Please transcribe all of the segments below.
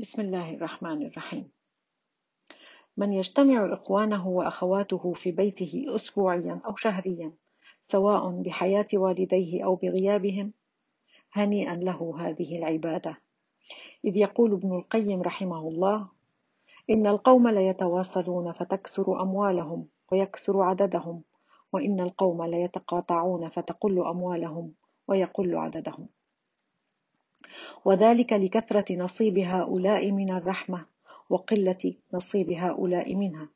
بسم الله الرحمن الرحيم. من يجتمع إخوانه وأخواته في بيته أسبوعيا أو شهريا سواء بحياة والديه أو بغيابهم هنيئا له هذه العبادة. إذ يقول ابن القيم رحمه الله إن القوم ليتواصلون فتكثر أموالهم ويكثر عددهم وإن القوم ليتقاطعون فتقل أموالهم ويقل عددهم. وذلك لكثرة نصيب هؤلاء من الرحمة وقلة نصيب هؤلاء منها.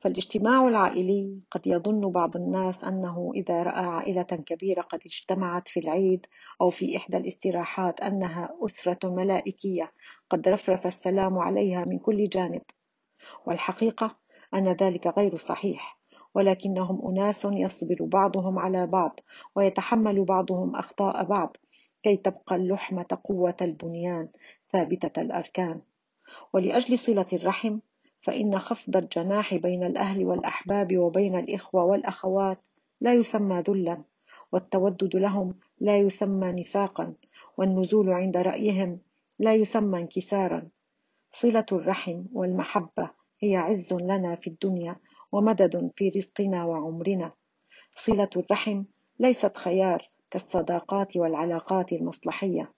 فالاجتماع العائلي قد يظن بعض الناس أنه إذا رأى عائلة كبيرة قد اجتمعت في العيد أو في إحدى الاستراحات أنها أسرة ملائكية قد رفرف السلام عليها من كل جانب. والحقيقة أن ذلك غير صحيح ولكنهم أناس يصبر بعضهم على بعض ويتحمل بعضهم أخطاء بعض. كي تبقى اللحمة قوة البنيان ثابتة الأركان. ولأجل صلة الرحم فإن خفض الجناح بين الأهل والأحباب وبين الإخوة والأخوات لا يسمى ذلا والتودد لهم لا يسمى نفاقا والنزول عند رأيهم لا يسمى انكسارا. صلة الرحم والمحبة هي عز لنا في الدنيا ومدد في رزقنا وعمرنا. صلة الرحم ليست خيار كالصداقات والعلاقات المصلحية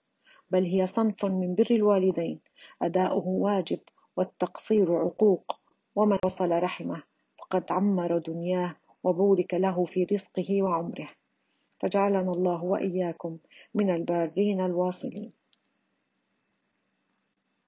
بل هي صنف من بر الوالدين أداؤه واجب والتقصير عقوق. ومن وصل رحمه فقد عمر دنياه وبورك له في رزقه وعمره. فجعلنا الله وإياكم من البارين الواصلين.